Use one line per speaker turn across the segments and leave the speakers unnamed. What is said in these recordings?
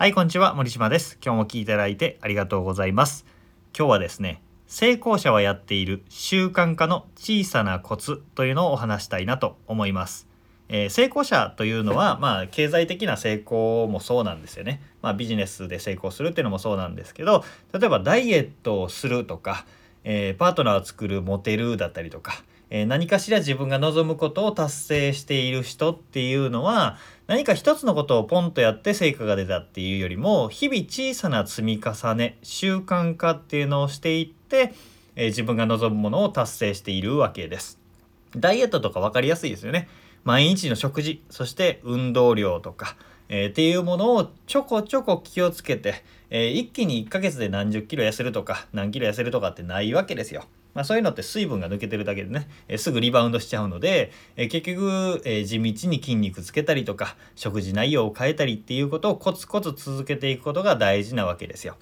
はい、こんにちは。森島です。今日も聞いていただいてありがとうございます。今日はですね、成功者はやっている習慣化の小さなコツというのをお話したいなと思います。えー成功者というのは、まあ、経済的な成功もそうなんですよね。まあ、ビジネスで成功するっていうのもそうなんですけど、例えばダイエットをするとか、えーパートナーを作るモテるだったりとか、えー何かしら自分が望むことを達成している人っていうのは何か一つのことをポンとやって成果が出たっていうよりも日々小さな積み重ね習慣化っていうのをしていって、えー自分が望むものを達成しているわけです。ダイエットとか分かりやすいですよね。毎日の食事そして運動量とか、えーっていうものをちょこちょこ気をつけて、えー一気に1ヶ月で何十キロ痩せるとか何キロ痩せるとかってないわけですよ。まあ、そういうのって水分が抜けてるだけでね、えすぐリバウンドしちゃうので、え結局、え地道に筋肉つけたりとか食事内容を変えたりっていうことをコツコツ続けていくことが大事なわけですよ。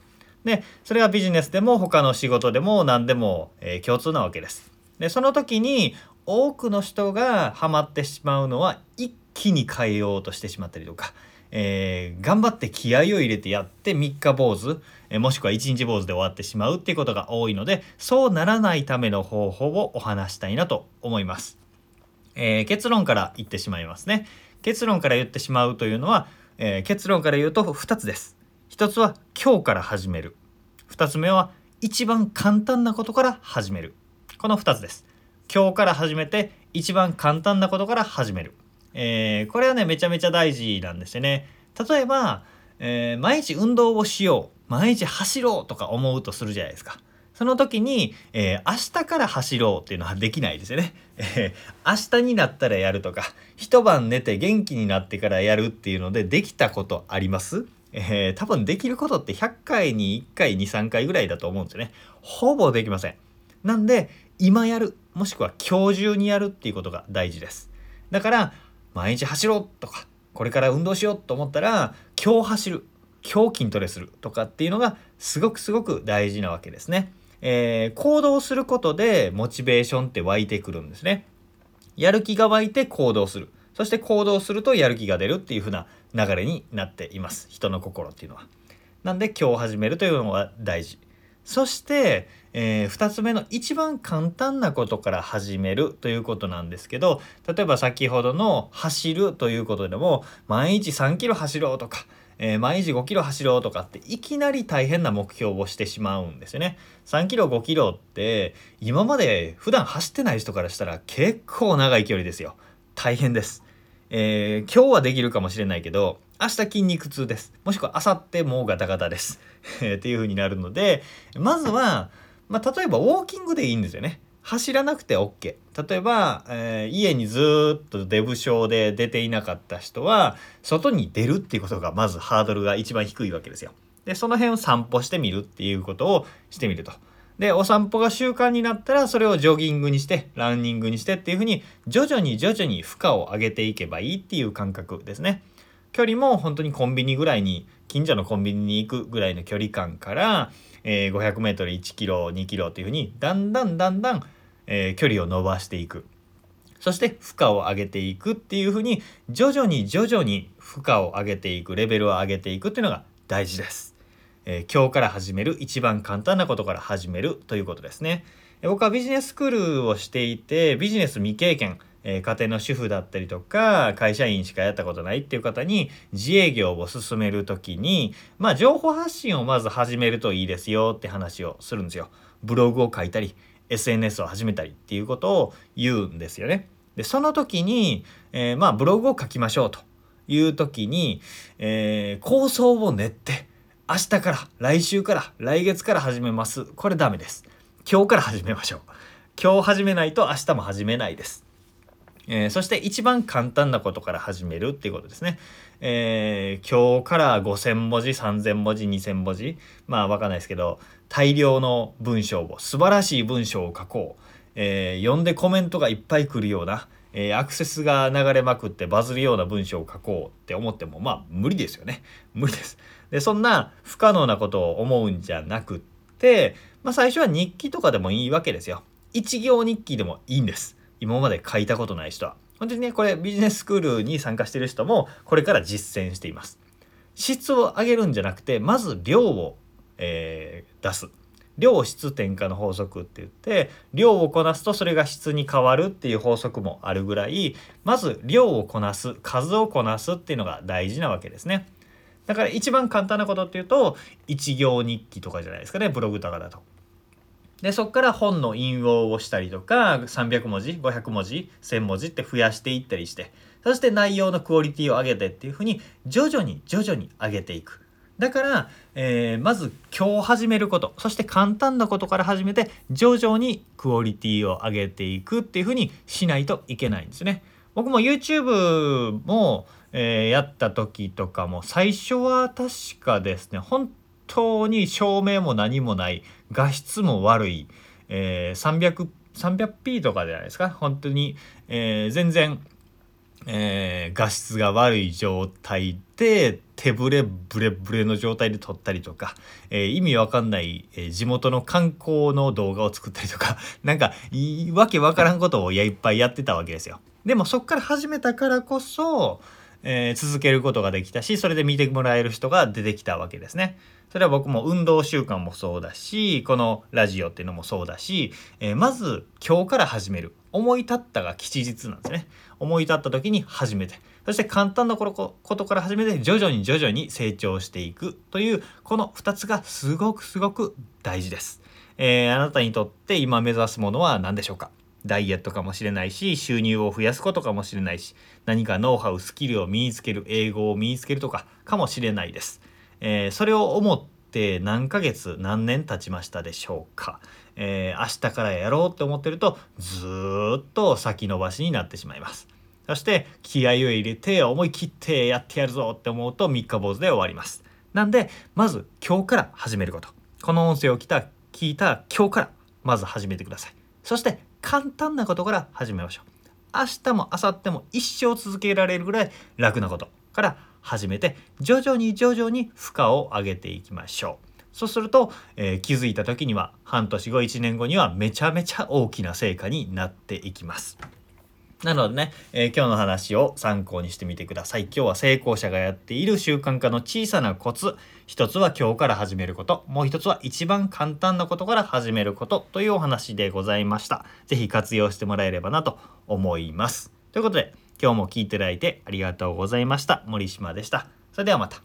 でそれがビジネスでも他の仕事でも何でも、え共通なわけです。でその時に多くの人がハマってしまうのは一気に変えようとしてしまったりとか、えー頑張って気合を入れてやって3日坊主、えーもしくは1日坊主で終わってしまうっていうことが多いのでそうならないための方法をお話したいなと思います。えー結論から言ってしまいますね。結論から言ってしまうというのは、え結論から言うと2つです。1つは今日から始める。2つ目は一番簡単なことから始める。この2つです。今日から始めて一番簡単なことから始める。えーこれはねめちゃめちゃ大事なんですよね。例えば、えー毎日運動をしよう毎日走ろうとか思うとするじゃないですか。その時に、えー明日から走ろうっていうのはできないですよね。えー明日になったらやるとか一晩寝て元気になってからやるっていうのでできたことあります？えー多分できることって100回に1回23回ぐらいだと思うんですよね。ほぼできません。なんで今やるもしくは今日中にやるっていうことが大事です。だから毎日走ろうとかこれから運動しようと思ったら今日走る今日筋トレするとかっていうのがすごくすごく大事なわけですね。えー行動することでモチベーションって湧いてくるんですね。やる気が湧いて行動する。そして行動するとやる気が出るっていう風な流れになっています。人の心っていうのは。なんで今日始めるというのが大事。そして、え2つ目の一番簡単なことから始めるということなんですけど例えば先ほどの走るということでも毎日3キロ走ろうとか、えー毎日5キロ走ろうとかっていきなり大変な目標をしてしまうんですよね。3キロ5キロって今まで普段走ってない人からしたら結構長い距離ですよ。大変です。えー今日はできるかもしれないけど明日筋肉痛ですもしくは明後日もうガタガタですっていう風になるのでまずは、まあ、例えばウォーキングでいいんですよね。走らなくて OK 例えば、えー家にずっとデブ症で出ていなかった人は外に出るっていうことがまずハードルが一番低いわけですよ。でその辺を散歩してみるっていうことをしてみると。でお散歩が習慣になったらそれをジョギングにしてランニングにしてっていうふうに徐々に徐々に負荷を上げていけばいいっていう感覚ですね。距離も本当にコンビニぐらいに近所のコンビニに行くぐらいの距離感から、え、500m1 キロ2キロっていうふうにだんだんだんだん、え距離を伸ばしていく。そして負荷を上げていくっていうふうに徐々に徐々に負荷を上げていくレベルを上げていくっていうのが大事です。えー今日から始める一番簡単なことから始めるということですね。僕はビジネススクールをしていてビジネス未経験、えー家庭の主婦だったりとか会社員しかやったことないっていう方に自営業を進める時にまあ情報発信をまず始めるといいですよって話をするんですよ。ブログを書いたり SNS を始めたりっていうことを言うんですよね。でその時に、えーまあブログを書きましょうという時に、えー構想を練って明日から来週から来月から始めますこれダメです今日から始めましょう今日始めないと明日も始めないですえーそして一番簡単なことから始めるっていうことですね。えー今日から5,000文字3,000文字2,000文字まあわかんないですけど大量の文章を素晴らしい文章を書こう、えー読んでコメントがいっぱい来るような、えアクセスが流れまくってバズるような文章を書こうって思ってもまあ無理ですよね無理です。でそんな不可能なことを思うんじゃなくって、まあ、最初は日記とかでもいいわけですよ。一行日記でもいいんです。今まで書いたことない人は。本当にねこれビジネススクールに参加してる人もこれから実践しています。質を上げるんじゃなくてまず量を、えー、出す量質転化の法則って言って量をこなすとそれが質に変わるっていう法則もあるぐらいまず量をこなす数をこなすっていうのが大事なわけですね。だから一番簡単なことっていうと一行日記とかじゃないですかねブログとかだと。でそこから本の引用をしたりとか300文字500文字1,000文字って増やしていったりしてそして内容のクオリティを上げてっていうふうに徐々に徐々に上げていく。だから、えー、まず今日始めることそして簡単なことから始めて徐々にクオリティを上げていくっていうふうにしないといけないんですね。僕も YouTube も、えー、やった時とかも最初は確かですね本当に照明も何もない画質も悪い、えー、300 300p とかじゃないですか？本当に、えー、全然えー、画質が悪い状態で手ぶれブレブレの状態で撮ったりとか、えー、意味わかんない、えー、地元の観光の動画を作ったりとか なんかいわけわからんことをいっぱいやってたわけですよ。でもそっから始めたからこそ、え続けることができたしそれで見てもらえる人が出てきたわけですね。それは僕も運動習慣もそうだしこのラジオっていうのもそうだし、えまず今日から始める思い立ったが吉日なんですね。思い立った時に始めてそして簡単なことから始めて徐々に徐々に成長していくというこの2つがすごくすごく大事です。えー、あなたにとって今目指すものは何でしょうか？ダイエットかもしれないし収入を増やすことかもしれないし何かノウハウスキルを身につける英語を身につけるとかかもしれないです。えー、それを思って何ヶ月何年経ちましたでしょうか、えー、明日からやろうって思ってるとずっと先延ばしになってしまいます。そして気合を入れて思い切ってやってやるぞって思うと三日坊主で終わります。なんでまず今日から始めること。この音声を聞いた聞いた今日からまず始めてください。そして簡単なことから始めましょう。明日も明後日も一生続けられるぐらい楽なことから始めて徐々に徐々に負荷を上げていきましょう。そうすると、えー、気づいた時には半年後1年後にはめちゃめちゃ大きな成果になっていきます。なのでね、えー、今日の話を参考にしてみてください。今日は成功者がやっている習慣化の小さなコツ。一つは今日から始めること。もう一つは一番簡単なことから始めることというお話でございました。是非活用してもらえればなと思います。ということで、今日も聞いていただいてありがとうございました。森島でした。それではまた。